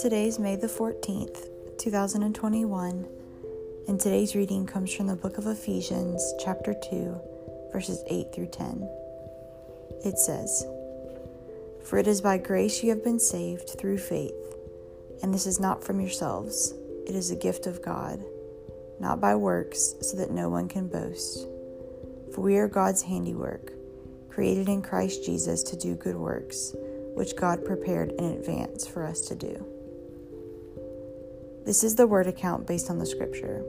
Today's May the 14th, 2021, and today's reading comes from the book of Ephesians, chapter 2, verses 8 through 10. It says, For it is by grace you have been saved through faith, and this is not from yourselves, it is a gift of God, not by works, so that no one can boast. For we are God's handiwork, created in Christ Jesus to do good works, which God prepared in advance for us to do. This is the word account based on the scripture.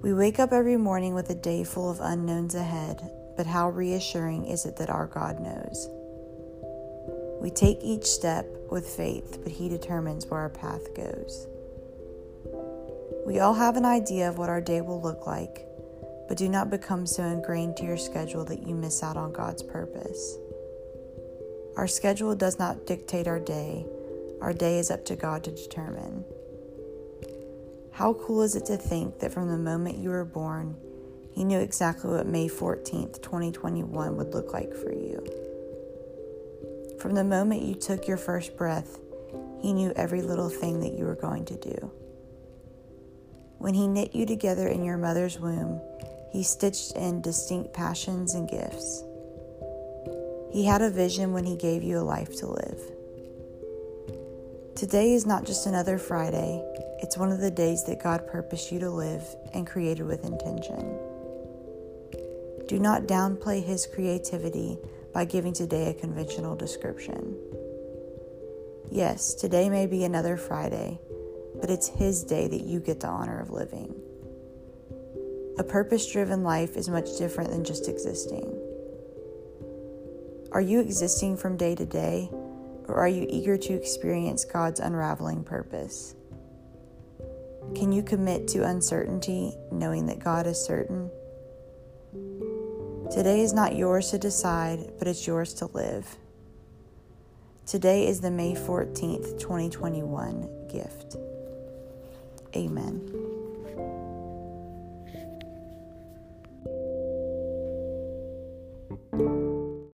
We wake up every morning with a day full of unknowns ahead, but how reassuring is it that our God knows? We take each step with faith, but He determines where our path goes. We all have an idea of what our day will look like, but do not become so ingrained to your schedule that you miss out on God's purpose. Our schedule does not dictate our day, our day is up to God to determine. How cool is it to think that from the moment you were born, He knew exactly what May 14th, 2021 would look like for you? From the moment you took your first breath, He knew every little thing that you were going to do. When He knit you together in your mother's womb, He stitched in distinct passions and gifts. He had a vision when He gave you a life to live. Today is not just another Friday, it's one of the days that God purposed you to live and created with intention. Do not downplay His creativity by giving today a conventional description. Yes, today may be another Friday, but it's His day that you get the honor of living. A purpose driven life is much different than just existing. Are you existing from day to day? or are you eager to experience God's unraveling purpose? Can you commit to uncertainty knowing that God is certain? Today is not yours to decide, but it's yours to live. Today is the May 14th, 2021 gift. Amen.